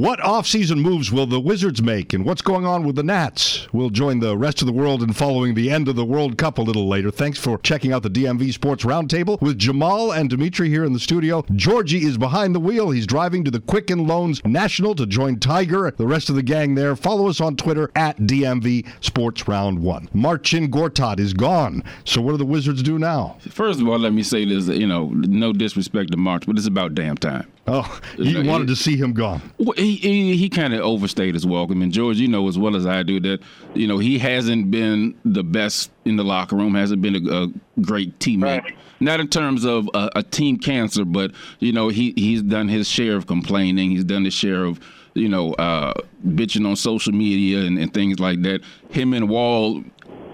What offseason moves will the Wizards make, and what's going on with the Nats? We'll join the rest of the world in following the end of the World Cup a little later. Thanks for checking out the DMV Sports Roundtable with Jamal and Dimitri here in the studio. Georgie is behind the wheel. He's driving to the Quicken Loans National to join Tiger. The rest of the gang there. Follow us on Twitter at DMV Sports Round One. Marcin Gortat is gone. So what do the Wizards do now? First of all, let me say this. You know, no disrespect to March, but it's about damn time. Oh, you wanted to see him gone. Well, he he, he kind of overstayed his welcome, and George, you know as well as I do that you know he hasn't been the best in the locker room, hasn't been a, a great teammate. Right. Not in terms of a, a, team cancer, but you know he he's done his share of complaining. He's done his share of you know uh, bitching on social media and, and things like that. Him and Wall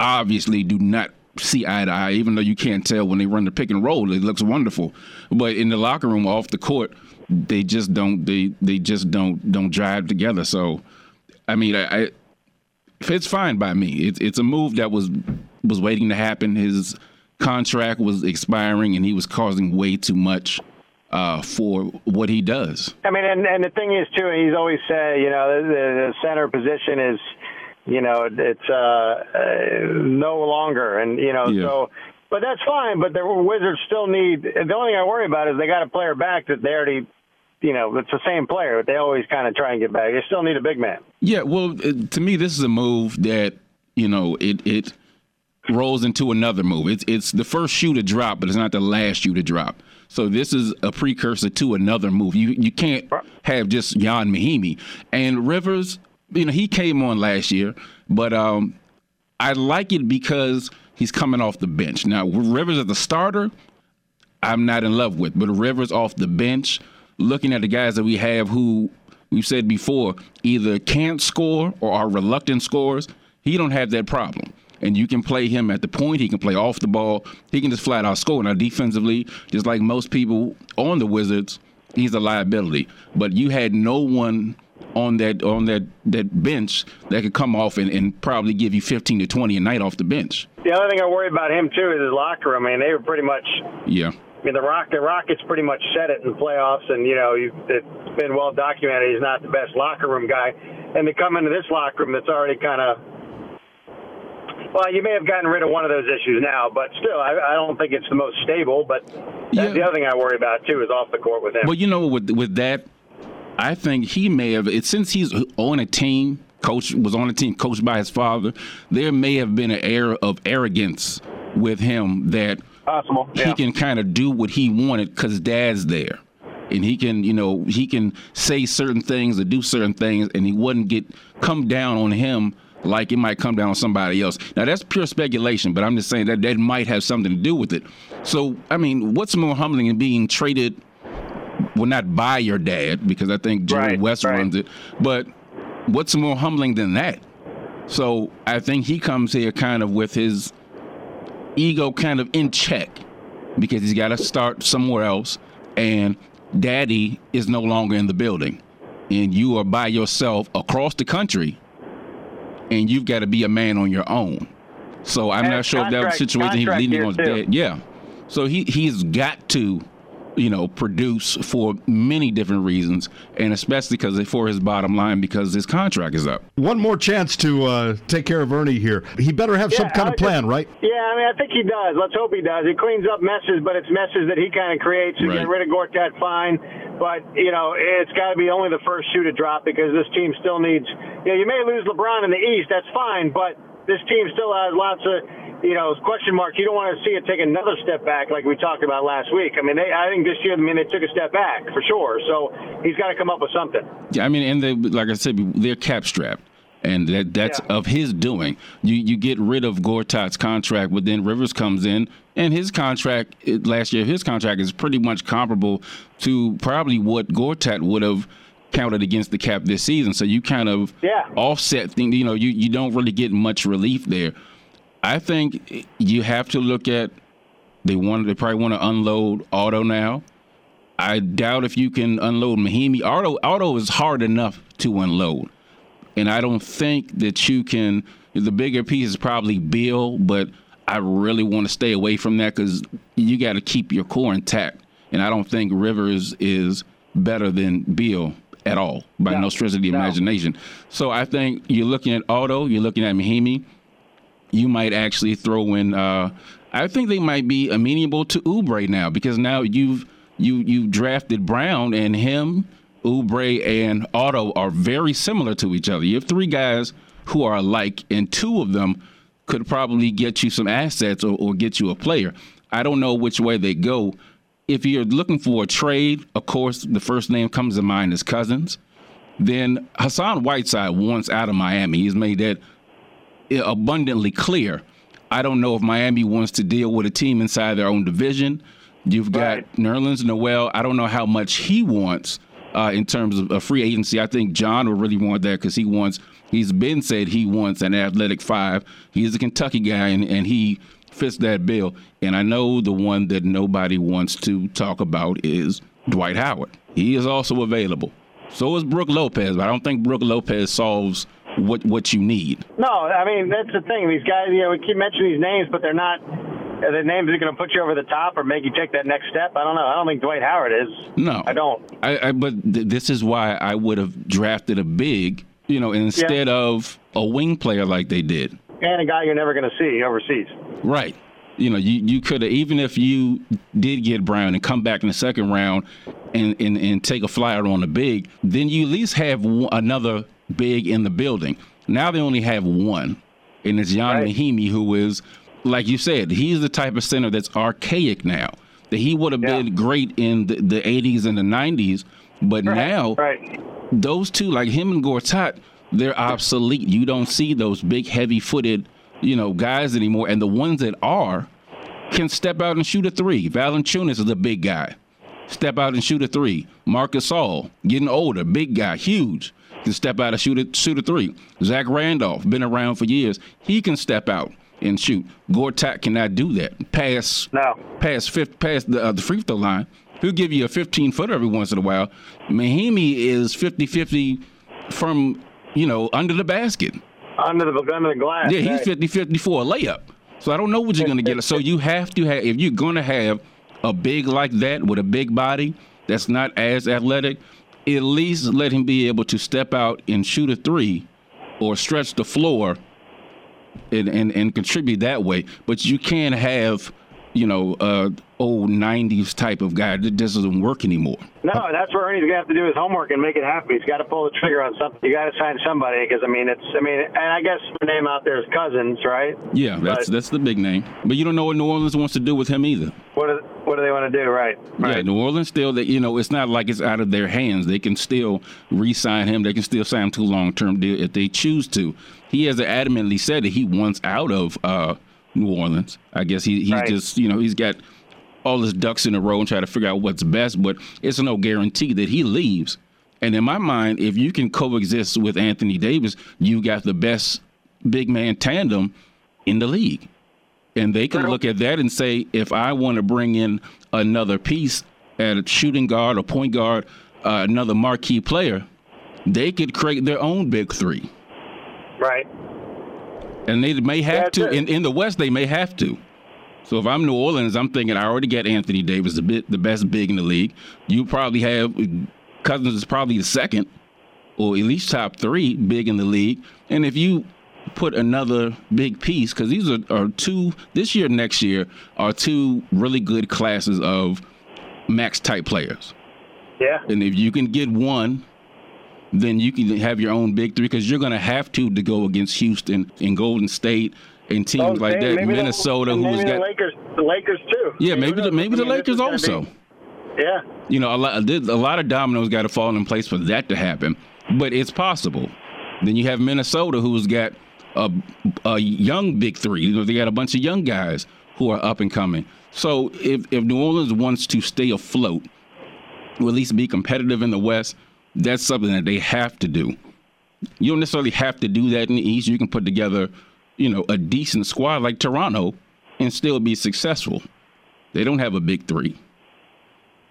obviously do not see eye to eye, even though you can't tell when they run the pick and roll. It looks wonderful, but in the locker room, off the court they just don't they they just don't don't drive together. So, I mean, I, I it's fine by me. It's it's a move that was was waiting to happen. His contract was expiring, and he was causing way too much uh, for what he does. I mean, and and the thing is too, he's always said, you know, the, the center position is, you know, it's uh, uh, no longer, and you know, yeah. so. But that's fine. But the Wizards still need. The only thing I worry about is they got a player back that they already you know, it's the same player. But they always kind of try and get back. They still need a big man. Yeah, well, to me, this is a move that you know it it rolls into another move. It's it's the first shoe to drop, but it's not the last shoe to drop. So this is a precursor to another move. You you can't have just Ian Mahinmi and Rivers. You know, he came on last year, but um, I like it because he's coming off the bench. Now Rivers as a starter, I'm not in love with, but Rivers off the bench looking at the guys that we have who we've said before either can't score or are reluctant scorers, he don't have that problem. And you can play him at the point. He can play off the ball. He can just flat out score. Now, defensively, just like most people on the Wizards, he's a liability. But you had no one on that on that that bench that could come off and, and probably give you 15 to 20 a night off the bench. The other thing I worry about him too is his locker room. I mean, they were pretty much yeah mean, the Rock, the Rockets pretty much said it in the playoffs, and you know, it's been well documented. He's not the best locker room guy, and to come into this locker room that's already kind of well, you may have gotten rid of one of those issues now, but still, I, I don't think it's the most stable. But yeah. the other thing I worry about too is off the court with him. Well, you know, with with that, I think he may have. It since he's on a team, coach was on a team, coached by his father. There may have been an air of arrogance with him that Possible. Yeah. He can kind of do what he wanted because dad's there. And he can, you know, he can say certain things or do certain things, and he wouldn't get come down on him like it might come down on somebody else. Now that's pure speculation, but I'm just saying that that might have something to do with it. So I mean, what's more humbling than being traded? Well, not by your dad, because I think Jerry right, West right. runs it, but what's more humbling than that? So I think he comes here kind of with his ego kind of in check because he's got to start somewhere else, and daddy is no longer in the building, and you are by yourself across the country, and you've got to be a man on your own. So I'm and not sure if that was a situation he was leaning on dad. Yeah. So he he's got to you know, produce for many different reasons, and especially because for his bottom line because his contract is up. One more chance to uh, take care of Ernie here. He better have yeah, some kind I of plan, just, right? Yeah, I mean, I think he does. Let's hope he does. He cleans up messes, but it's messes that he kind of creates. So right. get rid of Gortat, fine. But, you know, it's got to be only the first shoe to drop because this team still needs, you know, you may lose LeBron in the East, that's fine, but this team still has lots of you know, question mark. You don't want to see it take another step back like we talked about last week. I mean, they, I think this year, I mean, they took a step back for sure. So he's got to come up with something. Yeah, I mean, and they, like I said, they're cap strapped. And that, that's yeah. of his doing. You you get rid of Gortat's contract, but then Rivers comes in, and his contract last year, his contract is pretty much comparable to probably what Gortat would have counted against the cap this season. So you kind of yeah. offset things. You know, you, you don't really get much relief there. I think you have to look at they want they probably want to unload Otto now. I doubt if you can unload Mahinmi. Auto Otto is hard enough to unload, and I don't think that you can. The bigger piece is probably Beal, but I really want to stay away from that because you got to keep your core intact, and I don't think Rivers is better than Beal at all by no, no stretch of the no. imagination. So I think you're looking at Otto, you're looking at Mahinmi. You might actually throw in. Uh, I think they might be amenable to Oubre now because now you've you you drafted Brown and him, Oubre and Otto are very similar to each other. You have three guys who are alike, and two of them could probably get you some assets or, or get you a player. I don't know which way they go. If you're looking for a trade, of course, the first name comes to mind is Cousins. Then Hassan Whiteside wants out of Miami. He's made that abundantly clear. I don't know if Miami wants to deal with a team inside their own division. You've got right. Nerlens Noel. I don't know how much he wants uh, in terms of a free agency. I think John would really want that because he wants. He's been said he wants an athletic five. He's a Kentucky guy, and, and he fits that bill. And I know the one that nobody wants to talk about is Dwight Howard. He is also available. So is Brook Lopez, but I don't think Brook Lopez solves what what you need. No, I mean that's the thing. These guys, you know, we keep mentioning these names, but they're not. The names are going to put you over the top or make you take that next step. I don't know. I don't think Dwight Howard is. No, I don't. I, I but th- this is why I would have drafted a big, you know, instead yeah. of a wing player like they did. And a guy you're never going to see overseas. Right. You know, you, you could have, even if you did get Brown and come back in the second round and, and, and take a flyer on the big, then you at least have another big in the building. Now they only have one, and it's Ian right. Mahinmi, who is, like you said, he's the type of center that's archaic now. That he would have yeah. been great in the, the, 80s and the 90s, but right. now right. those two, like him and Gortat, they're obsolete. You don't see those big, heavy-footed, you know, guys anymore, and the ones that are can step out and shoot a three. Valanciunas is a big guy. Step out and shoot a three. Marcus Gasol, getting older, big guy, huge can step out and shoot a, shoot a three. Zach Randolph, been around for years, he can step out and shoot. Gortat cannot do that. Pass, no. pass, fifth, pass the, uh, the free throw line. He'll give you a 15 footer every once in a while. Mahinmi is 50 50 from, you know, under the basket. Under the, under the glass. Yeah, he's 50 50 for a layup. So I don't know what you're going to get. So you have to have, if you're going to have a big like that with a big body that's not as athletic, at least let him be able to step out and shoot a three or stretch the floor and, and, and contribute that way. But you can't have, you know, uh, old 90s type of guy that doesn't work anymore. No, that's where Ernie's going to have to do his homework and make it happen. He's got to pull the trigger on something. You got to sign somebody because, I mean, it's, I mean, and I guess the name out there is Cousins, right? Yeah, that's, but, that's the big name. But you don't know what New Orleans wants to do with him either. What, is, what do they want to do? Right. right. Yeah, New Orleans still, that you know, it's not like it's out of their hands. They can still re-sign him. They can still sign him to a long-term deal if they choose to. He has adamantly said that he wants out of uh, New Orleans. I guess he he's right. just you know he's got all his ducks in a row and try to figure out what's best. But it's no guarantee that he leaves. And in my mind, if you can coexist with Anthony Davis, you got the best big man tandem in the league and they can look at that and say, if I want to bring in another piece at a shooting guard or point guard, uh, another marquee player, they could create their own big three. Right. And they may have That's to. In, in the West, they may have to. So if I'm New Orleans, I'm thinking I already got Anthony Davis, the bit the best big in the league. You probably have Cousins is probably the second, or at least top three big in the league. And if you put another big piece because these are, are two this year, next year are two really good classes of max type players. Yeah. And if you can get one, then you can have your own big three because you're going to have to to go against Houston and Golden State and teams Golden like that. Minnesota, the, who's got the Lakers, the Lakers too. Yeah, maybe the, maybe the Lakers also. Be, yeah. You know, a lot, a lot of dominoes got to fall in place for that to happen, but it's possible. Then you have Minnesota, who's got a, a young big three. They got a bunch of young guys who are up and coming. So if, if New Orleans wants to stay afloat, or at least be competitive in the West, that's something that they have to do. You don't necessarily have to do that in the East. You can put together, you know, a decent squad like Toronto and still be successful. They don't have a big three,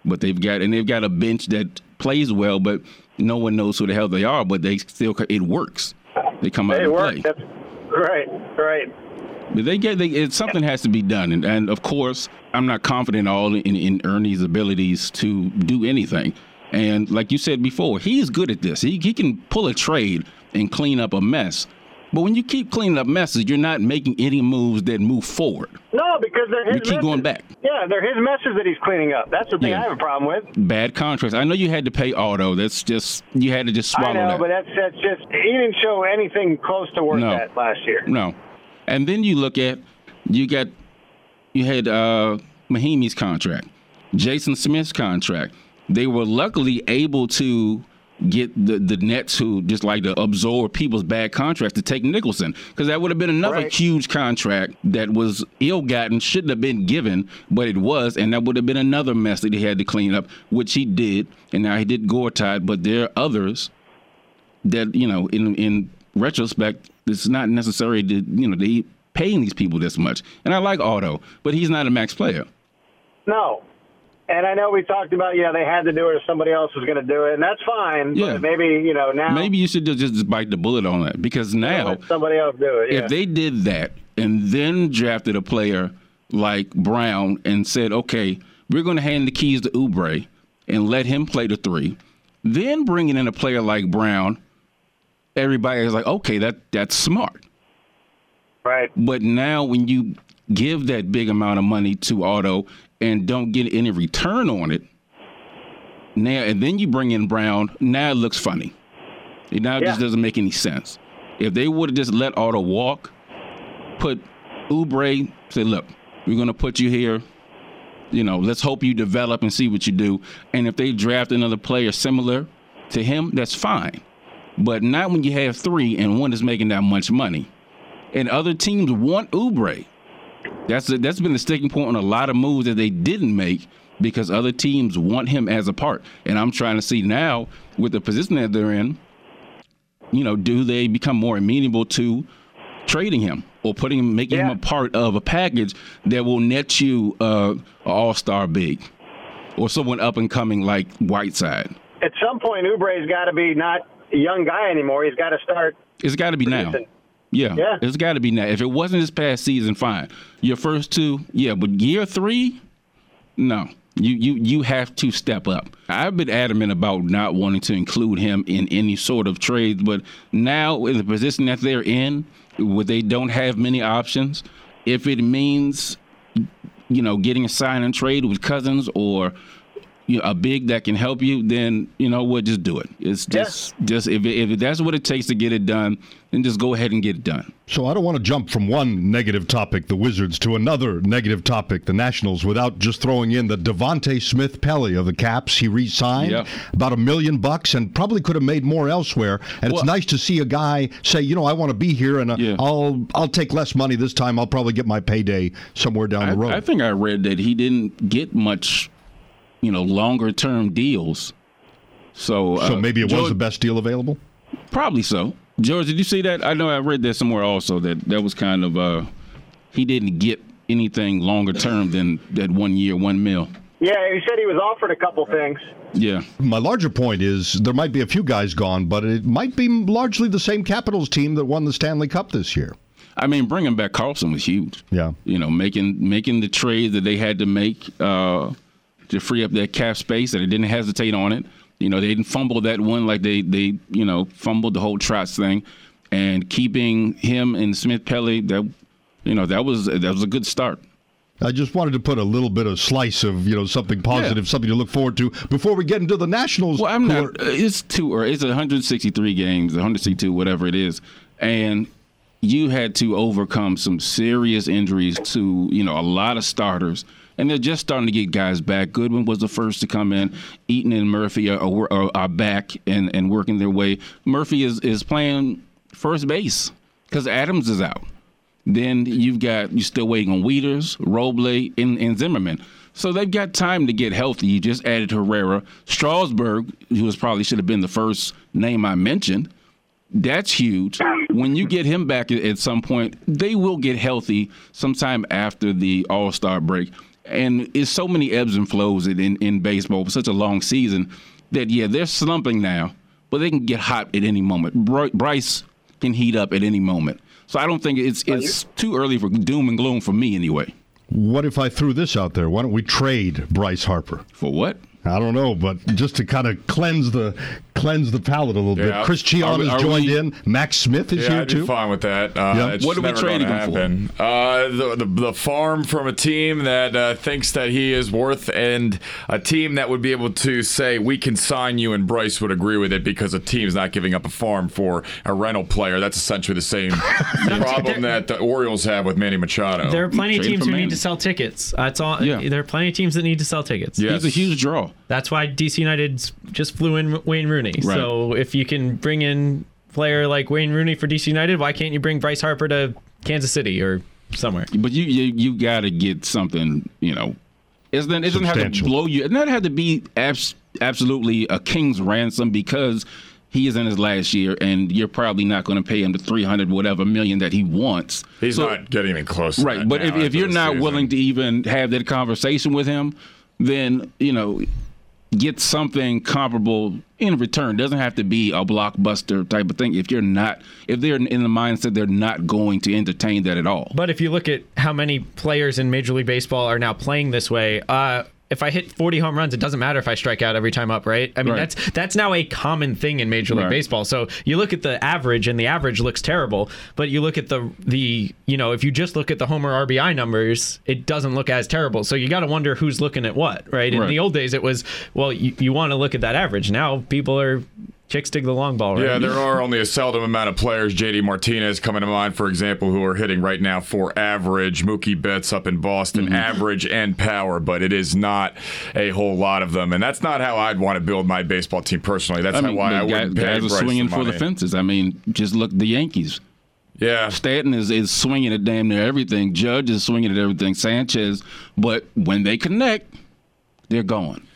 but they've got and they've got a bench that plays well, but no one knows who the hell they are. But they still it works. They come out they and work. play. That's right, right. But they get they, it, something has to be done, and, and of course, I'm not confident all in, in Ernie's abilities to do anything. And like you said before, he's good at this. He, he can pull a trade and clean up a mess. But when you keep cleaning up messes, you're not making any moves that move forward. No, because they're his You keep messes. going back. Yeah, they're his messes that he's cleaning up. That's the thing Yeah. I have a problem with. Bad contracts. I know you had to pay Otto. That's just you had to just swallow I know, that. but that's that's just he didn't show anything close to worth No. that last year. No. And then you look at you got you had uh Mahinmi's contract, Jason Smith's contract. They were luckily able to get the, the Nets who just like to absorb people's bad contracts to take Nicholson because that would have been another Right. huge contract that was ill-gotten, shouldn't have been given, but it was, and that would have been another mess that he had to clean up, which he did, and now he did Gortat, but there are others that you know in in retrospect it's not necessary to you know they paying these people this much and i like Otto but he's not a max player No. And I know we talked about, yeah, they had to do it if somebody else was going to do it, and that's fine. Yeah. But maybe, you know, now maybe you should just, bite the bullet on that because now somebody else do it. Yeah. if they did that and then drafted a player like brown and said okay we're going to hand the keys to Oubre and let him play the three then bringing in a player like brown everybody is like okay that that's smart right. But now when you give that big amount of money to Otto and don't get any return on it, now and then you bring in Brown, now it looks funny. It now just doesn't make any sense. If they would have just let Otto walk, put Oubre, say, look, we're gonna put you here. You know, let's hope you develop and see what you do. And if they draft another player similar to him, that's fine. But not when you have three and one is making that much money and other teams want Oubre. That's a, that's been the sticking point on a lot of moves that they didn't make because other teams want him as a part. And I'm trying to see now with the position that they're in, you know, do they become more amenable to trading him or putting him, making him a part of a package that will net you uh, an all-star big or someone up and coming like Whiteside. At some point, Oubre's got to be not a young guy anymore. He's got to start. It's got to be now. Yeah, Yeah. it's got to be now. If it wasn't this past season, fine. Your first two, yeah, but year three, no. You you you have to step up. I've been adamant about not wanting to include him in any sort of trades, but now in the position that they're in, where they don't have many options, if it means you know getting a sign and trade with Cousins or you know, a big that can help you, then you know what, we'll just do it. It's Yeah. just just if it, if that's what it takes to get it done, then just go ahead and get it done. So I don't want to jump from one negative topic, the Wizards, to another negative topic, the Nationals, without just throwing in the Devante Smith Pelly of the Caps. He re-signed Yep. about a million bucks and probably could have made more elsewhere. And it's nice to see a guy say, you know, I want to be here, and uh, Yeah. I'll I'll take less money this time. I'll probably get my payday somewhere down the road. I, I think I read that he didn't get much, you know, longer term deals. So, so uh, maybe it was the best deal available. Probably so. George, did you see that? I know I read that somewhere also that that was kind of uh, he didn't get anything longer term than that one year, one mil. Yeah, he said he was offered a couple things. Yeah. My larger point is there might be a few guys gone, but it might be largely the same Capitals team that won the Stanley Cup this year. I mean, bringing back Carlson was huge. Yeah. You know, making making the trade that they had to make uh, to free up that cap space, and they didn't hesitate on it. You know, they didn't fumble that one like they they you know fumbled the whole Trotz thing, and keeping him and Smith Pelly that you know that was that was a good start. I just wanted to put a little bit of slice of you know something positive, something to look forward to before we get into the Nationals. Well, I'm not. are- uh, It's two or it's 163 games, 162, whatever it is, and you had to overcome some serious injuries to you know a lot of starters, and they're just starting to get guys back. Goodwin was the first to come in. Eaton and Murphy are, are, are back and, and working their way. Murphy is is playing first base because Adams is out. Then you've got you're still waiting on Wieters, Roble, and, and Zimmerman. So they've got time to get healthy. You just added Herrera, Strasburg, who was probably should have been the first name I mentioned. That's huge. When you get him back at, some point, they will get healthy sometime after the All Star break. And it's so many ebbs and flows in, in, in baseball for such a long season that yeah, they're slumping now, but they can get hot at any moment. Bryce can heat up at any moment. So I don't think it's it's too early for doom and gloom for me anyway. what if I threw this out there? Why don't we trade Bryce Harper? For what? I don't know, but just to kind of cleanse the cleanse the palate a little Yeah. bit. Chris Cheon Are has joined we- in. Max Smith is Yeah, here I'd be too. fine with that. Uh, Yeah. What are we trading him for? Uh, the, the the farm from a team that uh, thinks that he is worth, and a team that would be able to say we can sign you, and Bryce would agree with it because a team's not giving up a farm for a rental player. That's essentially the same problem that the Orioles have with Manny Machado. There are plenty of teams for who Manning. need to sell tickets. That's all. Yeah. There are plenty of teams that need to sell tickets. Yeah. He's a huge draw. That's why DC United just flew in Wayne Rooney. Right. So if you can bring in player like Wayne Rooney for DC United, why can't you bring Bryce Harper to Kansas City or somewhere? But you you, you got to get something, you know. It doesn't, it doesn't have to blow you. It doesn't have to be abs- absolutely a king's ransom because he is in his last year, and you're probably not going to pay him the 300 whatever million that he wants. He's So- not getting even close. To right. that But now if, if you're not season. willing to even have that conversation with him, then you know get something comparable in return. Doesn't have to be a blockbuster type of thing. If you're not, if they're in the mindset they're not going to entertain that at all. But if you look at how many players in Major League Baseball are now playing this way, uh, if I hit 40 home runs, it doesn't matter if I strike out every time up, right? I mean, Right. that's that's now a common thing in Major League Right. Baseball. So you look at the average, and the average looks terrible. But you look at the the you know, if you just look at the homer RBI numbers, it doesn't look as terrible. So you got to wonder who's looking at what, right? In Right. the old days, it was well, you, you want to look at that average. Now people are chicks dig the long ball, right? Yeah, there are only a seldom amount of players. JD Martinez coming to mind, for example, who are hitting right now for average. Mookie Betts up in Boston, Mm-hmm. average and power, but it is not a whole lot of them. And that's not how I'd want to build my baseball team personally. That's I mean, why I the wouldn't pay guys are swinging the for the fences. I mean, just look the Yankees. Yeah, Stanton is, is swinging at damn near everything. Judge is swinging at everything. Sanchez, but when they connect, they're gone.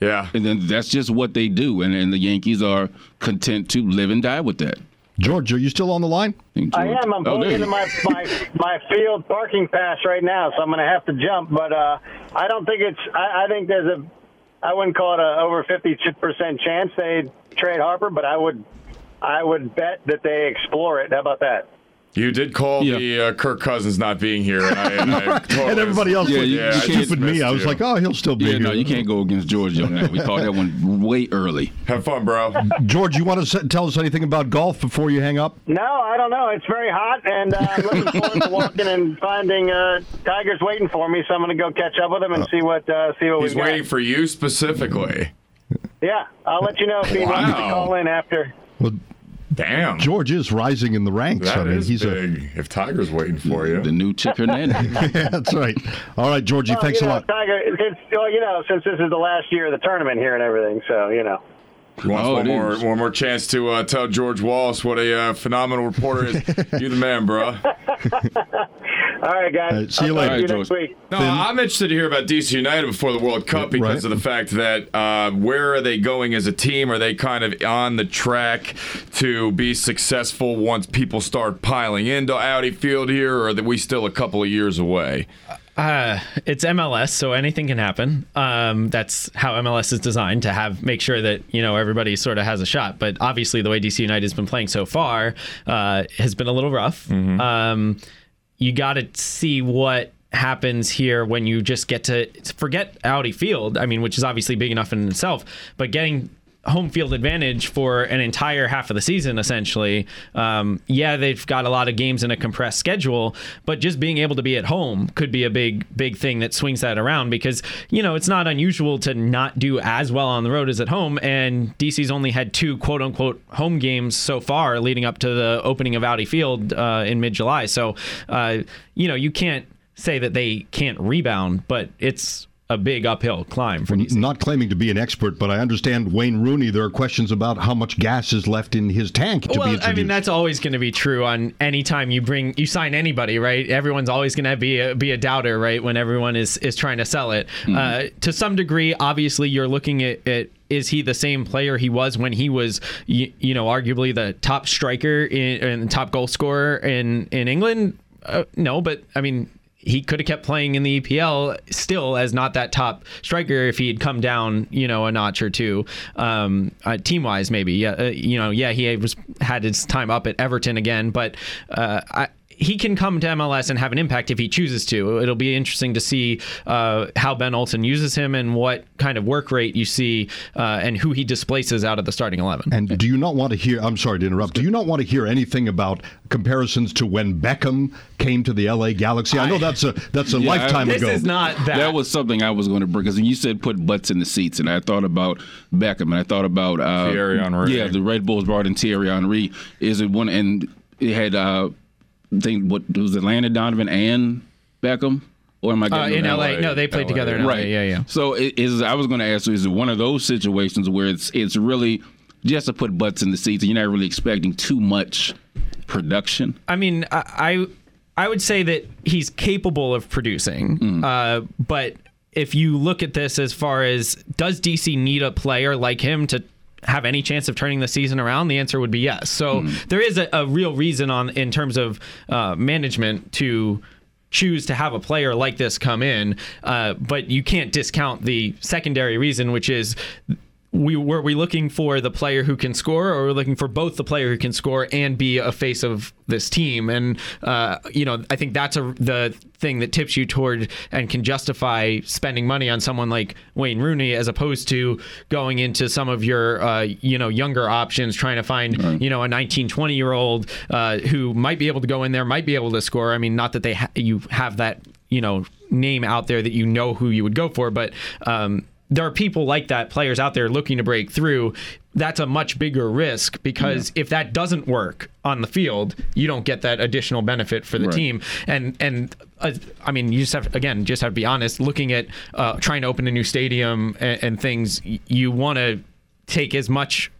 Yeah. And then that's just what they do. And, and the Yankees are content to live and die with that. George, are you still on the line? think I am. I'm Oh, pulling into my, my my field parking pass right now, so I'm going to have to jump. But uh, I don't think it's. I, I think there's a. I wouldn't call it a over 50 percent chance they trade Harper, but I would. I would bet that they explore it. How about that? You did call Yeah. the uh, Kirk Cousins not being here, and, I, and, I totally and everybody else Yeah, was you- you can't- just stupid me. missed I was you. like, oh, he'll still be Yeah, here. no, you can't go against Georgia on that. We called that one way early. Have fun, bro. George, you want to tell us anything about golf before you hang up? No, I don't know. It's very hot, and uh, I'm looking forward to walking and finding uh, Tiger's waiting for me. So I'm going to go catch up with him and see what uh, see what He's we got. waiting for you specifically. Yeah, I'll let you know if he wants to call in after. Well, Damn. George is rising in the ranks. That I mean, is he's big. If Tiger's waiting for you. The new Chip Hernandez. a. That's right. All right, Georgie, Well, thanks you a lot. Tiger, it's, well, you know, since this is the last year of the tournament here and everything, so you know. He wants Oh, one more is. one more chance to uh, tell George Wallace what a uh, phenomenal reporter is. You're the man, bro. All right, guys. All right, see you I'll later. talk to you All right, next George. week. No, I'm interested to hear about DC United before the World Cup because Right. of the fact that uh, where are they going as a team? Are they kind of on the track to be successful once people start piling into Audi Field here, or are we still a couple of years away? Uh, it's MLS, so anything can happen. Um, that's how MLS is designed to have make sure that you know everybody sort of has a shot. But obviously, the way DC United has been playing so far uh, has been a little rough. Um, you got to see what happens here when you just get to forget Audi Field. I mean, which is obviously big enough in itself, but getting home field advantage for an entire half of the season essentially. Um, yeah they've got a lot of games in a compressed schedule but just being able to be at home could be a big big thing that swings that around because you know it's not unusual to not do as well on the road as at home and DC's only had two quote unquote home games so far leading up to the opening of Audi Field uh, in mid-July. So uh, you know you can't say that they can't rebound but it's a big uphill climb for. Not claiming to be an expert, but I understand Wayne Rooney. There are questions about how much gas is left in his tank to be well, introduced. I mean that's always going to be true on any time you bring you sign anybody, right? Everyone's always going to be a, be a doubter, right? When everyone is is trying to sell it. Uh, to some degree, obviously, you're looking at, at is he the same player he was when he was you, you know arguably the top striker in, and top goal scorer in in England? Uh, no, but I mean he could have kept playing in the EPL still as not that top striker if he had come down, you know, a notch or two, um, uh, team wise maybe. Yeah, uh, you know, yeah, he was had his time up at Everton again, but uh, I. he can come to MLS and have an impact if he chooses to. It'll be interesting to see uh, how Ben Olsen uses him and what kind of work rate you see uh, and who he displaces out of the starting 11. And do you not want to hear, I'm sorry to interrupt, do you not want to hear anything about comparisons to when Beckham came to the LA Galaxy? I know that's a that's a Yeah, lifetime I- this ago. is not that. That was something I was going to bring because you said put butts in the seats, and I thought about Beckham, and I thought about uh, Thierry Henry. Yeah, the Red Bulls brought in Thierry Henry. Is it one? And it had uh, I think what was it Landon Donovan and Beckham, or am I uh, getting in it LA. No, they played LA. together in LA. Right. Yeah, yeah. So it is I was going to ask you, is it one of those situations where it's it's really just to put butts in the seats, and you're not really expecting too much production? I mean, I I, I would say that he's capable of producing, uh, but if you look at this as far as does DC need a player like him to have any chance of turning the season around? The answer would be yes. So there is a, a real reason on in terms of uh, management to choose to have a player like this come in, uh, but you can't discount the secondary reason, which is we were we looking for the player who can score, or we're looking for both the player who can score and be a face of this team. And uh, you know, I think that's a, the thing that tips you toward and can justify spending money on someone like Wayne Rooney as opposed to going into some of your uh, you know younger options, trying to find you know a 19, 20 year old uh, who might be able to go in there, might be able to score. I mean, not that they ha- you have that you know name out there that you know who you would go for, but um, there are people like that, players out there looking to break through. That's a much bigger risk because if that doesn't work on the field, you don't get that additional benefit for the Right. team. And and uh, I mean, you just have again just have to be honest. Looking at uh, trying to open a new stadium and, and things, you want to take as much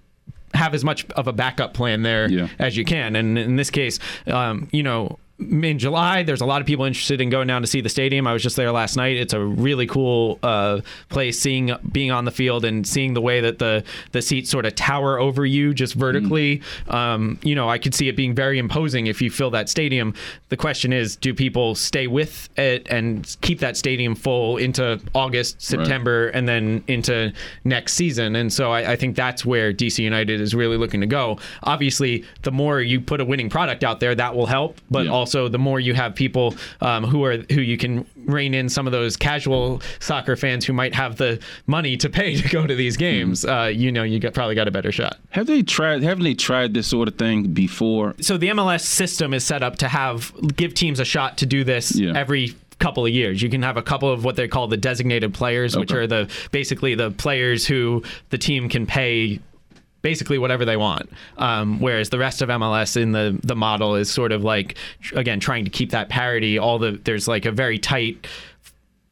have as much of a backup plan there Yeah. as you can. And in this case, um, you know, in July, there's a lot of people interested in going down to see the stadium. I was just there last night. It's a really cool uh, place. Seeing being on the field and seeing the way that the the seats sort of tower over you just vertically. Um, you know, I could see it being very imposing if you fill that stadium. The question is, do people stay with it and keep that stadium full into August, September, and then into next season? And so I, I think that's where DC United is really looking to go. Obviously, the more you put a winning product out there, that will help. But Yeah. also, the more you have people um, who are who you can rein in some of those casual soccer fans who might have the money to pay to go to these games. Uh, you know, you got, probably got a better shot. Have they tried? Haven't they tried this sort of thing before? so the MLS system is set up to have give teams a shot to do this Yeah. every couple of years. You can have a couple of what they call the designated players, which are the basically the players who the team can pay basically whatever they want. Um, whereas the rest of MLS in the the model is sort of like again trying to keep that parity. All the there's like a very tight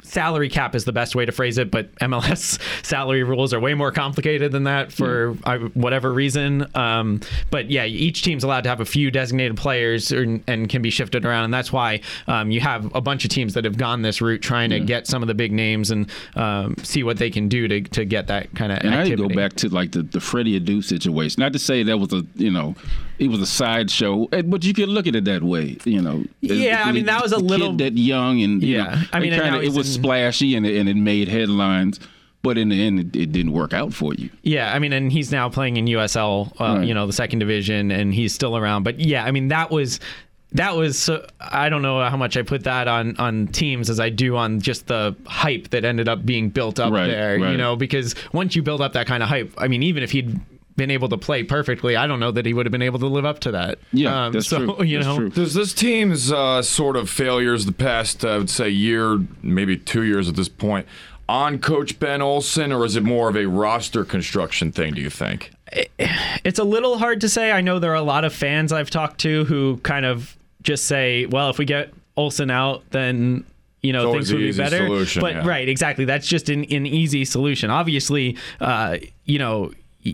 salary cap is the best way to phrase it, but MLS salary rules are way more complicated than that for uh, whatever reason. Um, but yeah, each team's allowed to have a few designated players and, and can be shifted around, and that's why um, you have a bunch of teams that have gone this route, trying to get some of the big names and um, see what they can do to, to get that kind of And I go back to like the, the Freddie Adu situation. Not to say that was a you know, it was a sideshow, eh, but you could look at it that way. You know. Yeah, I mean, that was a little- that young and you Yeah, know, I mean, it kinda, it was splashy and it, and it made headlines, but in the end, it, it didn't work out for you. Yeah, I mean, and he's now playing in USL, uh, Right. you know, the second division, and he's still around. But yeah, I mean, that was that was so, I don't know how much I put that on on teams as I do on just the hype that ended up being built up Right, there. You know, because once you build up that kind of hype, I mean, even if he'd been able to play perfectly, I don't know that he would have been able to live up to that. Yeah, Um, that's so, true. You That's know, true. Does this team's uh, sort of failures the past, uh, I would say, year, maybe two years at this point, on Coach Ben Olsen, or is it more of a roster construction thing? Do you think? it's a little hard to say. I know there are a lot of fans I've talked to who kind of just say, well, if we get Olsen out, then you know things would be better. solution, but yeah. right, exactly. That's just an, an easy solution. Obviously, uh, you know.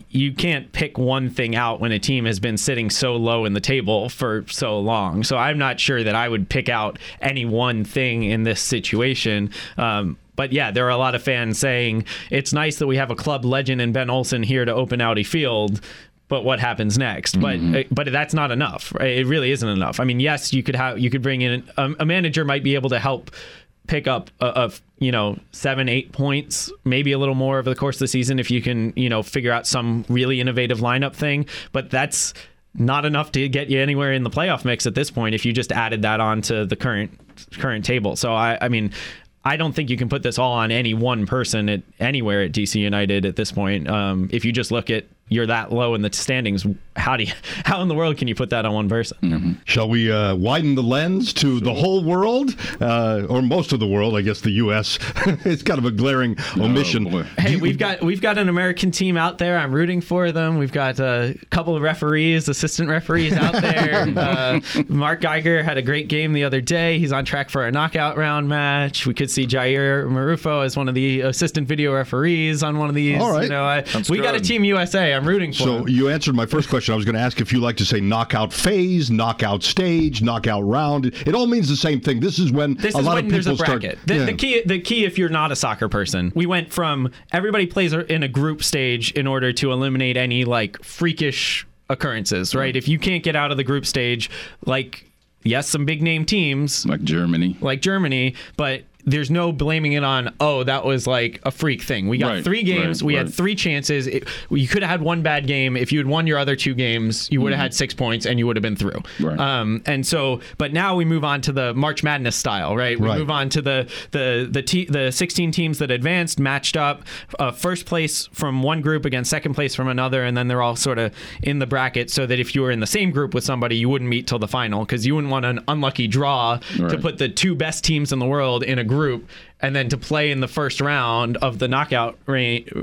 You can't pick one thing out when a team has been sitting so low in the table for so long. So I'm not sure that I would pick out any one thing in this situation. Um, but yeah, there are a lot of fans saying it's nice that we have a club legend in Ben Olsen here to open Audi Field, but what happens next? But uh, but that's not enough. Right? It really isn't enough. I mean, yes, you could have you could bring in a, a manager might be able to help pick up a you know seven eight points maybe a little more over the course of the season if you can you know figure out some really innovative lineup thing but that's not enough to get you anywhere in the playoff mix at this point if you just added that on to the current current table. So I, I mean, I don't think you can put this all on any one person at anywhere at DC United at this point. Um, if you just look at you're that low in the standings. How do you, how in the world can you put that on one person? Mm-hmm. Shall we uh, widen the lens to the whole world, uh, or most of the world? I guess the U.S. it's kind of a glaring oh, omission. Oh, hey, we've got we've got an American team out there. I'm rooting for them. We've got a couple of referees, assistant referees out there. uh, Mark Geiger had a great game the other day. He's on track for a knockout round match. We could see Jair Marufo as one of the assistant video referees on one of these. All right, you know, I, we good. got a team USA. I'm rooting for. So them. you answered my first question. I was going to ask if you like to say knockout phase, knockout stage, knockout round. It all means the same thing. This is when this a is lot when of people there's a bracket. start. The, yeah. the key, the key, if you're not a soccer person, we went from everybody plays in a group stage in order to eliminate any like freakish occurrences, right? If you can't get out of the group stage, like yes, some big name teams like Germany, like Germany, but there's no blaming it on oh that was like a freak thing. We got right, three games. Right, we right. had three chances. It, you could have had one bad game. If you had won your other two games you would have mm-hmm. had six points and you would have been through. Um, and so but now we move on to the march madness style right? We move on to the the the, te- the 16 teams that advanced matched up uh, first place from one group against second place from another and then they're all sort of in the bracket so that if you were in the same group with somebody you wouldn't meet till the final because you wouldn't want an unlucky draw to put the two best teams in the world in a group and then to play in the first round of the knockout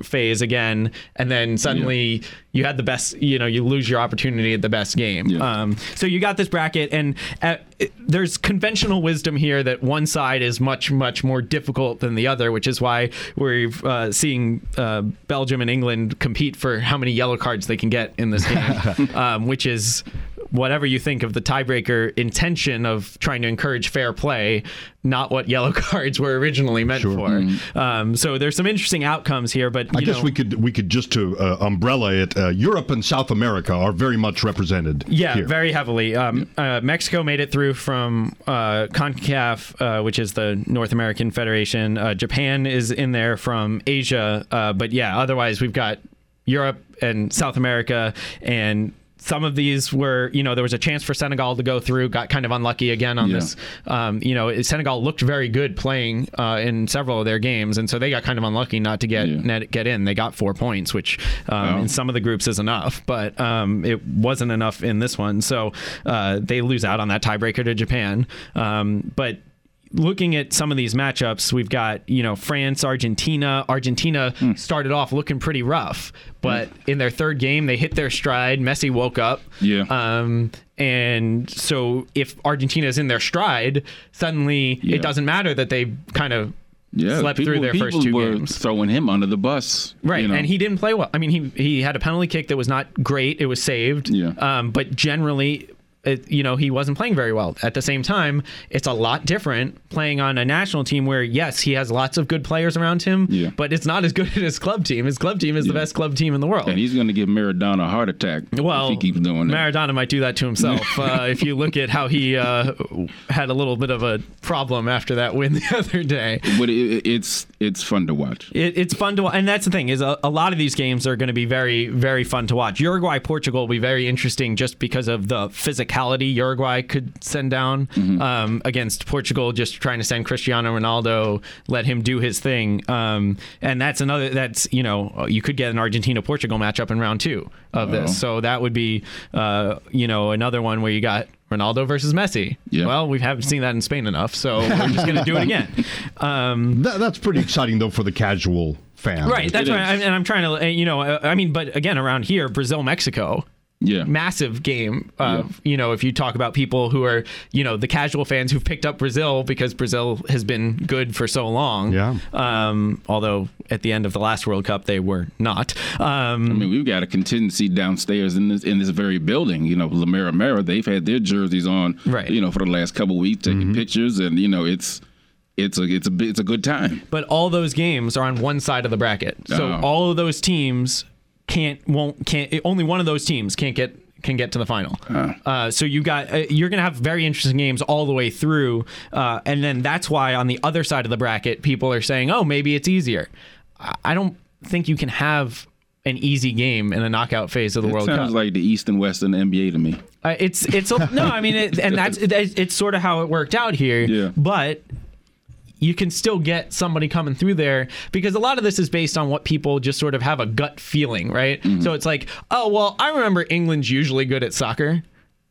phase again, and then suddenly yeah. you had the best, you know, you lose your opportunity at the best game. Yeah. Um, so you got this bracket, and at, uh, it, there's conventional wisdom here that one side is much, much more difficult than the other, which is why we're uh, seeing uh, Belgium and England compete for how many yellow cards they can get in this game, um, which is whatever you think of the tiebreaker intention of trying to encourage fair play, not what yellow cards were originally meant sure. for. Mm-hmm. Um, so there's some interesting outcomes here, but I guess know, we could we could just to uh, umbrella it. Uh, Europe and South America are very much represented. Yeah, here. very heavily. Um, uh, Mexico made it through from uh, Concacaf, uh, which is the North American Federation. Uh, Japan is in there from Asia, but yeah, otherwise we've got Europe and South America and some of these were, you know, there was a chance for Senegal to go through, got kind of unlucky again on yeah. this. Um, you know, Senegal looked very good playing uh, in several of their games, and so they got kind of unlucky not to get yeah. net, get in. They got four points, which um, in some of the groups is enough, but um, it wasn't enough in this one. So uh, they lose out on that tiebreaker to Japan. Um, but looking at some of these matchups, we've got you know France, Argentina. Argentina mm. started off looking pretty rough, but mm. in their third game they hit their stride. Messi woke up. Yeah. Um, and so if Argentina is in their stride, suddenly yeah. it doesn't matter that they kind of yeah, slept people, through their first two games. Throwing him under the bus, right? You know. And he didn't play well. I mean, he he had a penalty kick that was not great. It was saved. Yeah. Um, but generally, it, you know, he wasn't playing very well. At the same time, it's a lot different playing on a national team where, yes, he has lots of good players around him, yeah. but it's not as good as his club team. His club team is yeah. the best club team in the world. And he's going to give Maradona a heart attack well, if he keeps doing that. Maradona might do that to himself. uh, if you look at how he uh, had a little bit of a problem after that win the other day. But it, it's it's fun to watch. It, it's fun to watch. And that's the thing is a, a lot of these games are going to be very, very fun to watch. Uruguay, Portugal will be very interesting just because of the physicality Uruguay Uruguay could send down mm-hmm. um, against Portugal, just trying to send Cristiano Ronaldo, let him do his thing. Um, and that's another. That's you know you could get an Argentina Portugal matchup in round two of oh. this. So that would be uh, you know another one where you got Ronaldo versus Messi. Yeah. Well, we haven't seen that in Spain enough, so we're just going to do it again. Um, that, that's pretty exciting, though, for the casual fan. Right. That's right. And I'm trying to, you know, I mean, but again, around here, Brazil, Mexico yeah. massive game. Uh, yeah. You know, if you talk about people who are, you know, the casual fans who've picked up Brazil because Brazil has been good for so long. Yeah. Um, although at the end of the last World Cup they were not. Um, I mean, we've got a contingency downstairs in this in this very building. You know, La Mera they've had their jerseys on, right. You know, for the last couple weeks, taking mm-hmm. pictures, and you know, it's it's a it's a it's a good time. But all those games are on one side of the bracket, so oh. all of those teams can't won't can't only one of those teams can't get can get to the final. Uh, so you got uh, you're going to have very interesting games all the way through, uh, and then that's why on the other side of the bracket, people are saying, "Oh, maybe it's easier." I don't think you can have an easy game in the knockout phase of the It World sounds Cup. like the East and West in the NBA to me. Uh, it's it's a, no, I mean, it, and that's it, it's sort of how it worked out here. Yeah. But you can still get somebody coming through there because a lot of this is based on what people just sort of have a gut feeling, right? Mm-hmm. So it's like, oh well, I remember England's usually good at soccer.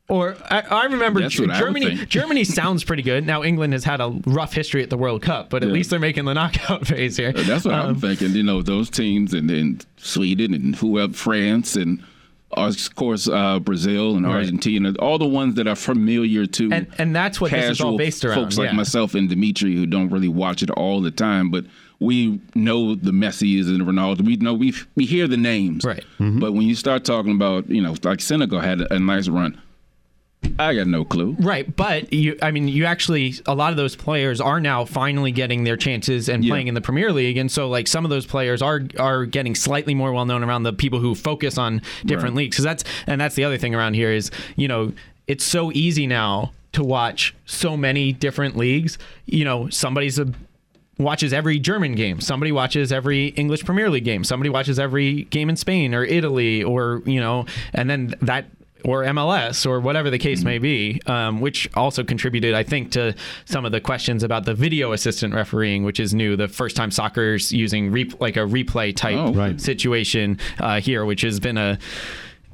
Or I, I remember That's G- what I Germany. Germany sounds pretty good. Now England has had a rough history at the World Cup, but at Yeah. least they're making the knockout phase here. That's what I'm Um, thinking. You know, those teams, and then Sweden and whoever, France, and of course uh, Brazil and Right. Argentina, all the ones that are familiar to And and that's what this is all based around. folks like yeah. myself and Dimitri who don't really watch it all the time, but we know the Messi's and the Ronaldo. We know we we hear the names, Right. But when you start talking about, you know, like Senegal had a, a nice run, I got no clue. Right, but you I mean you actually a lot of those players are now finally getting their chances and Yeah. playing in the Premier League and so like some of those players are are getting slightly more well known around the people who focus on different Right. leagues cuz that's and that's the other thing around here is, you know, it's so easy now to watch so many different leagues. You know, somebody's a watches every German game. Somebody watches every English Premier League game. Somebody watches every game in Spain or Italy or you know, and then that or MLS or whatever the case may be, um, which also contributed, I think, to some of the questions about the video assistant refereeing, which is new. The first time soccer's using re- like a replay type Oh, right. situation uh, here, which has been a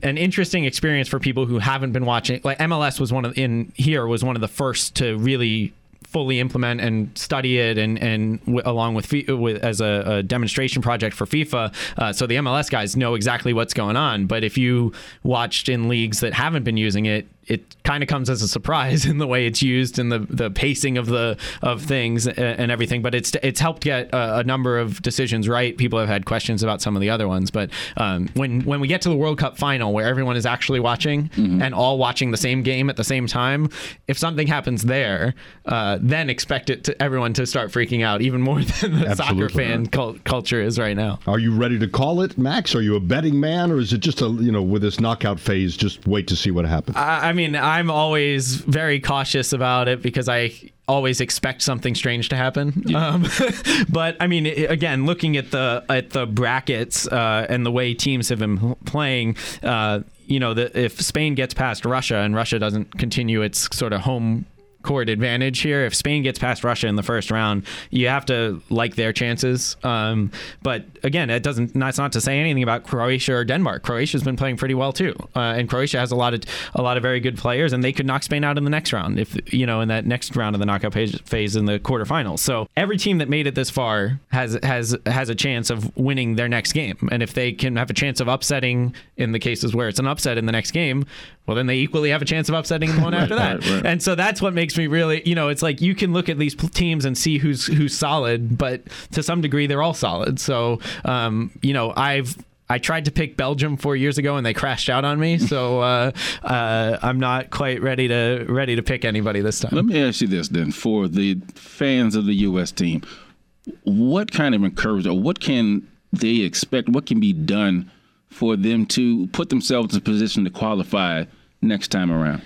an interesting experience for people who haven't been watching. Like MLS was one of in here was one of the first to really fully implement and study it and and w- along with, Fi- with as a, a demonstration project for FIFA. Uh, so the MLS guys know exactly what's going on. But if you watched in leagues that haven't been using it, it kind of comes as a surprise in the way it's used and the the pacing of the of things a- and everything. But it's it's helped get a, a number of decisions right. People have had questions about some of the other ones, but um, when when we get to the World Cup final where everyone is actually watching and all watching the same game at the same time, if something happens there, uh, then expect it to everyone to start freaking out even more than the soccer fan cul- culture is right now. Are you ready to call it, Max? Are you a betting man, or is it just a you know with this knockout phase, just wait to see what happens? I, I mean, I'm always very cautious about it because I always expect something strange to happen. Um, but I mean, again, looking at the at the brackets uh, and the way teams have been playing, uh, you know, the, if Spain gets past Russia and Russia doesn't continue its sort of home court advantage here. If Spain gets past Russia in the first round, you have to like their chances. Um, but again, it doesn't. That's not to say anything about Croatia or Denmark. Croatia's been playing pretty well too, uh, and Croatia has a lot of a lot of very good players, and they could knock Spain out in the next round if you know in that next round of the knockout phase, phase in the quarterfinals. So every team that made it this far has has has a chance of winning their next game, and if they can have a chance of upsetting in the cases where it's an upset in the next game, well then they equally have a chance of upsetting the one after that. right, right. And so that's what makes me really, you know, it's like you can look at these teams and see who's who's solid, but to some degree they're all solid. So, um, you know, I've I tried to pick Belgium four years ago and they crashed out on me. So uh, uh, I'm not quite ready to ready to pick anybody this time. Let me ask you this then: for the fans of the U.S. team, what kind of encouragement, what can they expect? What can be done for them to put themselves in a position to qualify next time around?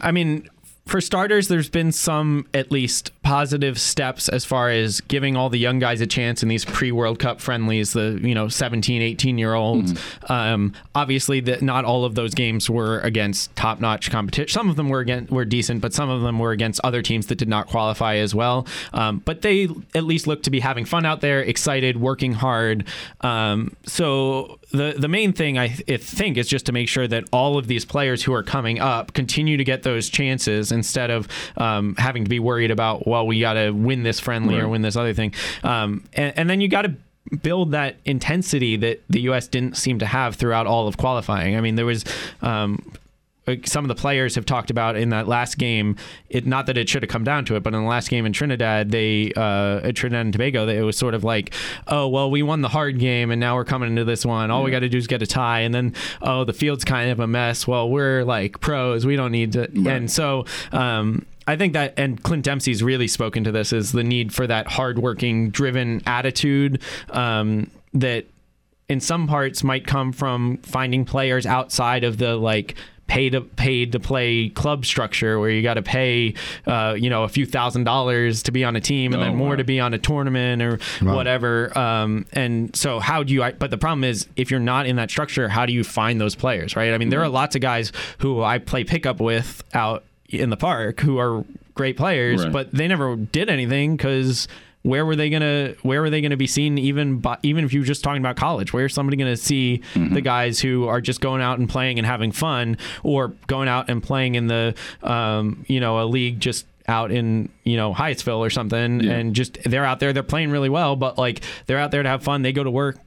I mean, for starters, there's been some at least positive steps as far as giving all the young guys a chance in these pre-World Cup friendlies, the you know 17, 18 year olds. Um, obviously, that not all of those games were against top-notch competition. Some of them were against, were decent, but some of them were against other teams that did not qualify as well. Um, but they at least look to be having fun out there, excited, working hard. Um, so the the main thing I th- think is just to make sure that all of these players who are coming up continue to get those chances instead of um, having to be worried about well we got to win this friendly or win this other thing, um, and, and then you got to build that intensity that the U.S. didn't seem to have throughout all of qualifying. I mean there was. Um, some of the players have talked about in that last game. It not that it should have come down to it, but in the last game in Trinidad, they uh, at Trinidad and Tobago, it was sort of like, oh well, we won the hard game, and now we're coming into this one. All we got to do is get a tie, and then oh, the field's kind of a mess. Well, we're like pros, we don't need to. And so. Um, I think that, and Clint Dempsey's really spoken to this, is the need for that hardworking, driven attitude um, that in some parts might come from finding players outside of the like pay to paid to play club structure where you got to pay uh, you know a few thousand dollars to be on a team and Oh, then more wow. to be on a tournament or whatever um, and so how do you I- but the problem is if you're not in that structure how do you find those players right i mean there are lots of guys who i play pickup with out in the park who are great players Right. but they never did anything because where were they gonna where were they gonna be seen even by, even if you were just talking about college? Where's somebody gonna see the guys who are just going out and playing and having fun or going out and playing in the um, you know a league just out in you know Hyattsville or something Yeah. and just they're out there they're playing really well but like they're out there to have fun. They go to work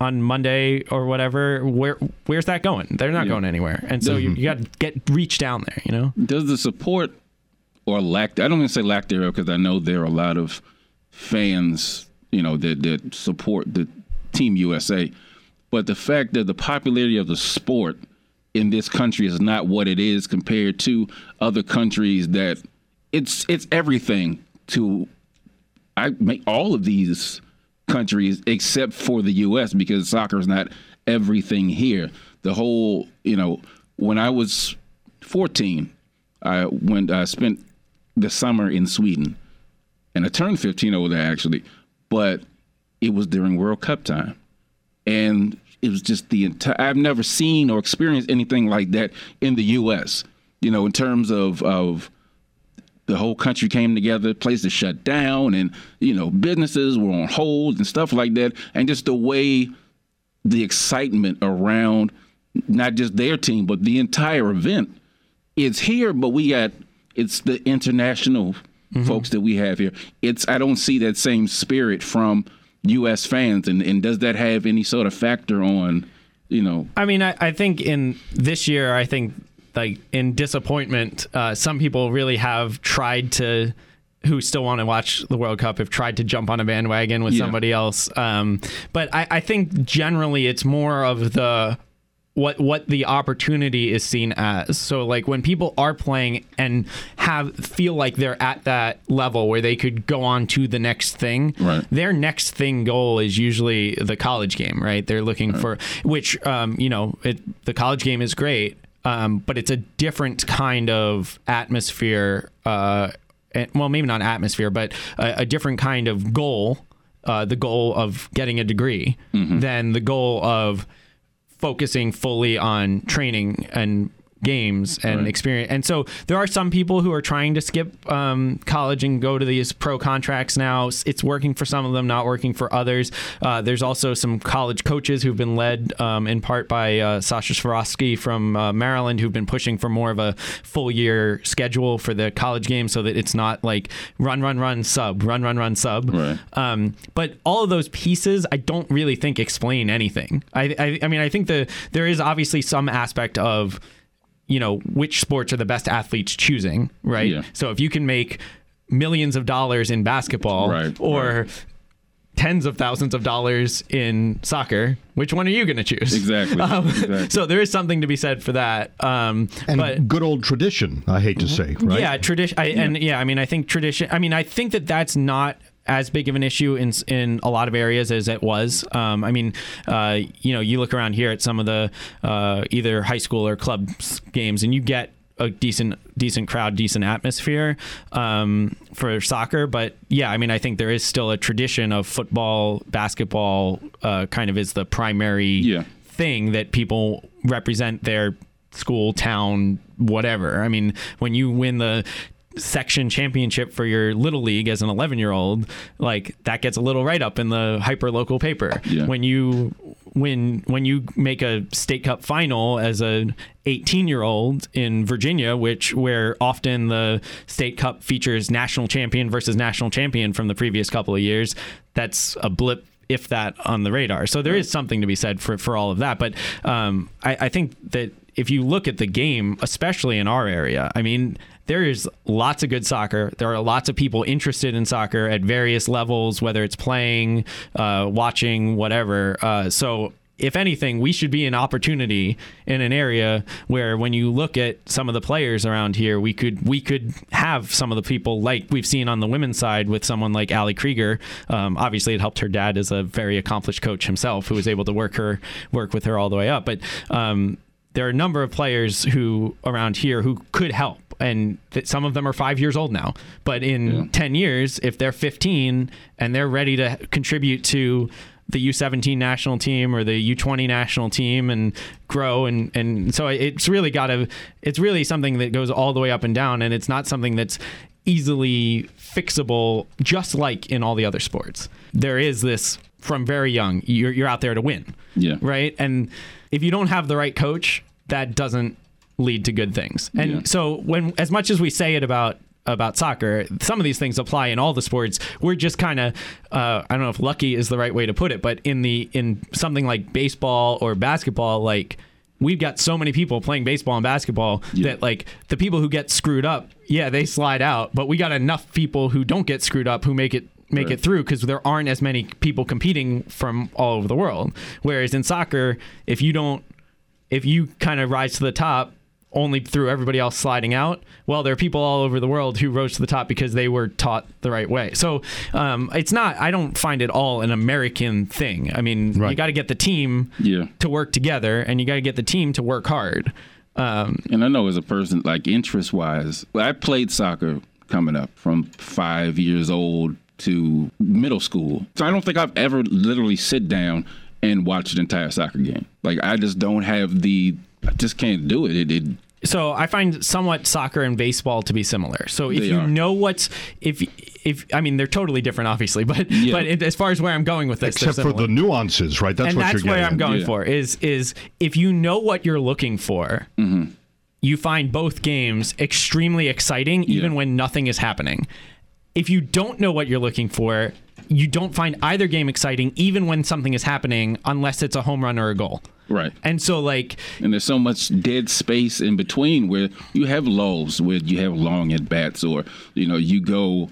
on Monday or whatever. Where where's that going? They're not Yeah. going anywhere. And so you, you got to get reach down there you know? Does the support or lack? I don't even say lack thereof because I know there are a lot of fans, you know, that that support the Team USA. But the fact that the popularity of the sport in this country is not what it is compared to other countries that it's it's everything to I make all of these countries except for the U.S. because soccer is not everything here. The whole, you know, when I was 14, I went, I spent the summer in Sweden, and I turned 15 over there actually, but it was during World Cup time, and it was just the entire. I've never seen or experienced anything like that in the U.S. You know, in terms of of the whole country came together, places shut down, and you know businesses were on hold and stuff like that, and just the way the excitement around not just their team but the entire event is here. But we got it's the international folks that we have here. It's I don't see that same spirit from U.S. fans, and and does that have any sort of factor on you know? I mean, I, I think in this year, I think like in disappointment, uh, some people really have tried to, who still want to watch the World Cup, have tried to jump on a bandwagon with Yeah. somebody else. Um, but I, I think generally it's more of the what what the opportunity is seen as. So like when people are playing and have feel like they're at that level where they could go on to the next thing, Right. their next thing goal is usually the college game, right? They're looking for which um, you know, it, the college game is great, um, but it's a different kind of atmosphere. Uh, and, well, maybe not atmosphere, but a, a different kind of goal. Uh, the goal of getting a degree than the goal of focusing fully on training and games and Right. experience. And so there are some people who are trying to skip um, college and go to these pro contracts now. It's working for some of them, not working for others. Uh, there's also some college coaches who've been led um, in part by uh, Sasha Cirovski from uh, Maryland, who've been pushing for more of a full year schedule for the college game so that it's not like run, run, run, sub, run, run, run, sub. Right. Um, but all of those pieces, I don't really think explain anything. I, I, I mean, I think the there is obviously some aspect of, you know, which sports are the best athletes choosing, right? Yeah. So if you can make millions of dollars in basketball Right, or right. tens of thousands of dollars in soccer, which one are you going to choose? Exactly. Um, exactly. So there is something to be said for that. Um, And but good old tradition, I hate to say, right? yeah, tradition. And yeah, I mean, I think tradition. I mean, I think that that's not as big of an issue in in a lot of areas as it was. Um, I mean, uh, you know, you look around here at some of the uh, either high school or club games, and you get a decent decent crowd, decent atmosphere um, for soccer. But yeah, I mean, I think there is still a tradition of football, basketball, uh, kind of is the primary Yeah. thing that people represent their school, town, whatever. I mean, when you win the section championship for your little league as an 11 year old like that gets a little write up in the hyper local paper Yeah. when you when when you make a state cup final as a 18 year old in Virginia which where often the state cup features national champion versus national champion from the previous couple of years that's a blip if that on the radar. So there is something to be said for, for all of that. But um, I, I think that if you look at the game, especially in our area, I mean, there is lots of good soccer. There are lots of people interested in soccer at various levels, whether it's playing, uh, watching, whatever. Uh, so if anything, we should be an opportunity in an area where when you look at some of the players around here, we could we could have some of the people like we've seen on the women's side with someone like Ali Krieger. Um, obviously, it helped her dad as a very accomplished coach himself, who was able to work her work with her all the way up. But um, there are a number of players who around here who could help and th- some of them are five years old now. But in yeah. 10 years if they're 15 and they're ready to contribute to the U17 national team or the U20 national team and grow and and so it's really got to it's really something that goes all the way up and down and it's not something that's easily fixable just like in all the other sports. There is this from very young you're, you're out there to win yeah. right? And if you don't have the right coach, that doesn't lead to good things. And yeah. so when as much as we say it about about soccer, some of these things apply in all the sports. We're just kind of uh, I don't know if lucky is the right way to put it, but in the in something like baseball or basketball, like we've got so many people playing baseball and basketball yeah. that like the people who get screwed up, yeah, they slide out, but we got enough people who don't get screwed up who make it make right. it through because there aren't as many people competing from all over the world. Whereas in soccer, if you don't, if you kind of rise to the top only through everybody else sliding out, well, there are people all over the world who rose to the top because they were taught the right way. So um, it's not, I don't find it all an American thing. I mean, right. you got to get the team yeah. to work together and you got to get the team to work hard. Um, and I know as a person, like interest wise, I played soccer coming up from five years old to middle school. So I don't think I've ever literally sit down and watch an entire soccer game. Like I just don't have the I just can't do it. It, it so I find somewhat soccer and baseball to be similar. So if you are. know what's if if I mean they're totally different, obviously, but yeah. but it, as far as where I'm going with this, except for the nuances, right? That's what you're getting. and what that's where I'm going yeah. for is is if you know what you're looking for. Mm-hmm. You find both games extremely exciting, even yeah. when nothing is happening if you don't know what you're looking for, you don't find either game exciting, even when something is happening, unless it's a home run or a goal. Right. And so, like, and there's so much dead space in between where you have lulls, where you have long at bats, or you know, you go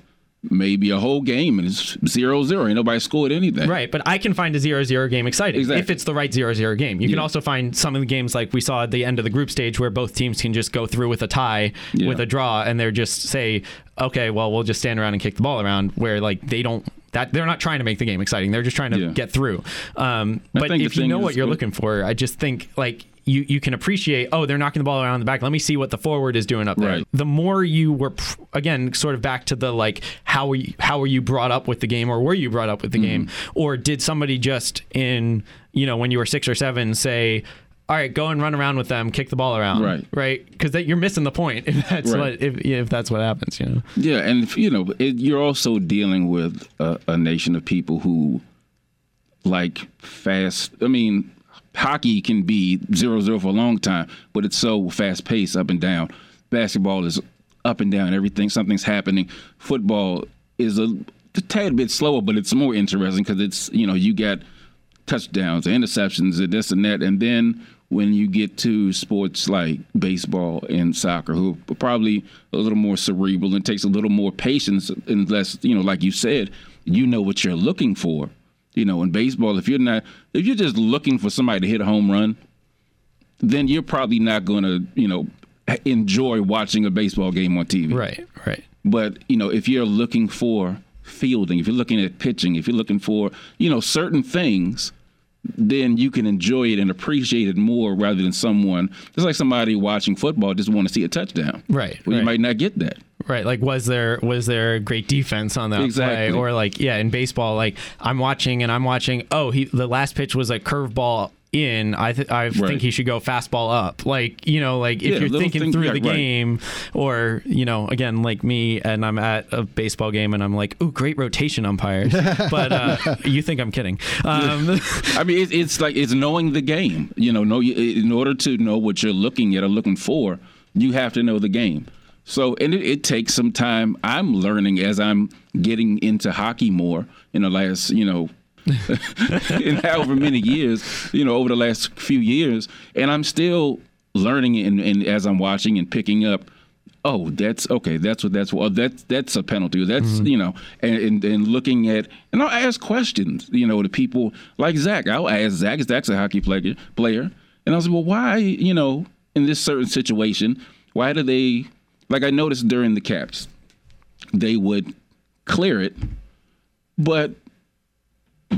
maybe a whole game and it's zero zero. Ain't nobody scored anything. Right, but I can find a zero zero game exciting exactly. if it's the right zero zero game. You yeah. can also find some of the games like we saw at the end of the group stage where both teams can just go through with a tie, yeah. with a draw, and they're just say, okay, well we'll just stand around and kick the ball around. Where like they don't that they're not trying to make the game exciting. They're just trying to yeah. get through. Um, but if you know what you're looking for, I just think like you you can appreciate oh they're knocking the ball around the back let me see what the forward is doing up there right. the more you were again sort of back to the like how were you, how were you brought up with the game or were you brought up with the mm-hmm. game or did somebody just in you know when you were 6 or 7 say all right, go and run around with them, kick the ball around, right? Right, because you're missing the point if that's right. what if, if that's what happens, you know. Yeah, and if, you know, it, you're also dealing with a, a, nation of people who like fast. I mean, hockey can be zero zero for a long time, but it's so fast paced up and down. Basketball is up and down. Everything, something's happening. Football is a, a tad bit slower, but it's more interesting because it's you know you got touchdowns, interceptions, and this and that, and then when you get to sports like baseball and soccer, who are probably a little more cerebral and takes a little more patience, unless you know, like you said, you know what you're looking for you know, in baseball, if you're not, if you're just looking for somebody to hit a home run, then you're probably not going to, you know, enjoy watching a baseball game on TV. Right, right. But, you know, if you're looking for fielding, if you're looking at pitching, if you're looking for, you know, certain things, then you can enjoy it and appreciate it more rather than someone just like somebody watching football just want to see a touchdown. Right. Well, right. you might not get that. Right. Like was there was there great defense on that exactly. play? Or like yeah, in baseball, like I'm watching and I'm watching, oh, he the last pitch was a curveball in, I th- I right. think he should go fastball up. Like you know, like if yeah, you're thinking thing, through yeah, the game, or you know, again, like me, and I'm at a baseball game, and I'm like, ooh, great rotation umpires. but uh, you think I'm kidding? Um, I mean, it's, it's like it's knowing the game. You know, know in order to know what you're looking at or looking for, you have to know the game. So, and it, it, takes some time. I'm learning as I'm getting into hockey more in the last, you know, in however many years, you know, over the last few years, and I'm still learning and, and as I'm watching and picking up. Oh, that's okay. That's what that's what that's that's a penalty. That's mm-hmm. you know, and, and, and looking at and I'll ask questions. You know, to people like Zach. I'll ask Zach. Zach's a hockey player. Player, and I was like, well, why? You know, in this certain situation, why do they? Like I noticed during the caps, they would clear it, but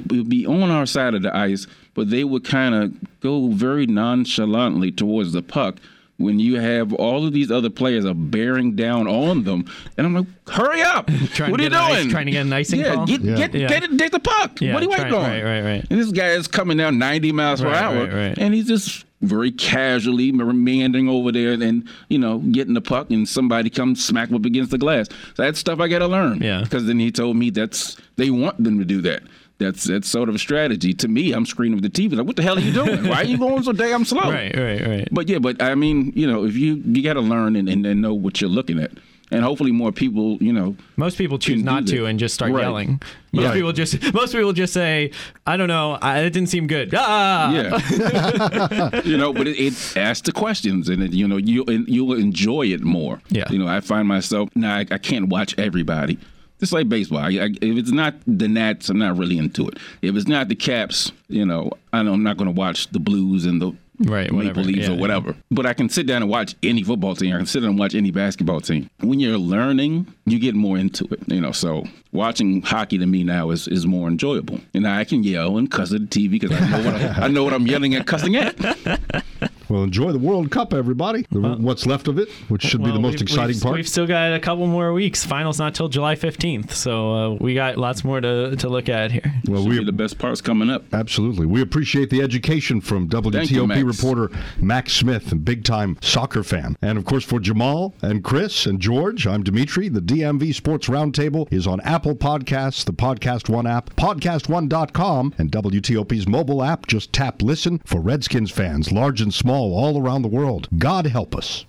would be on our side of the ice, but they would kind of go very nonchalantly towards the puck when you have all of these other players are bearing down on them, and I'm like, hurry up! What are you get an ice- doing? trying to get an icing yeah, call? Get, Yeah. get, Yeah. get take the puck. Yeah, what are you waiting on? right, right, right. And this guy is coming down 90 miles per Right, hour, right, right. and he's just very casually meandering over there and you know getting the puck, and somebody comes smack up against the glass. So that's stuff I got to learn. Yeah. Because then he told me that's they want them to do that. That's that's sort of a strategy. To me, I'm screaming at the TV like, "What the hell are you doing? Why are you going so damn slow?" Right, right, right. But yeah, but I mean, you know, if you you got to learn and, and, and know what you're looking at, and hopefully more people, you know, Most people choose not to and just start Right. yelling. Most people just most people just say, "I don't know, I, it didn't seem good." Ah, Yeah, you know, but it, it asks the questions, and it, you know, you and you'll enjoy it more. Yeah. you know, I find myself now I, I can't watch everybody. Just like baseball, I, I, if it's not the Nats, I'm not really into it. If it's not the Caps, you know, I know I'm not going to watch the Blues and the Right, Maple whatever. Leafs Yeah, or whatever. But I can sit down and watch any football team. I can sit down and watch any basketball team. When you're learning, you get more into it. You know, so watching hockey to me now is, is more enjoyable. And I can yell and cuss at the TV because I know what I, I know what I'm yelling and cussing at. Well, enjoy the World Cup, everybody. The- what's left of it, which should be the most exciting we've, part. We've still got a couple more weeks. Finals not till July 15th, so uh, we got lots more to, to look at here. well, we be the best parts coming up. Absolutely. We appreciate the education from Thank you, WTOP Max. reporter Max Smith, and big time soccer fan. And of course, for Jamal and Chris and George, I'm Dimitri. The DMV Sports Roundtable is on Apple Podcasts, the Podcast One app, podcast1.com, and WTOP's mobile app. Just tap listen for Redskins fans, large and small, all around the world. God help us.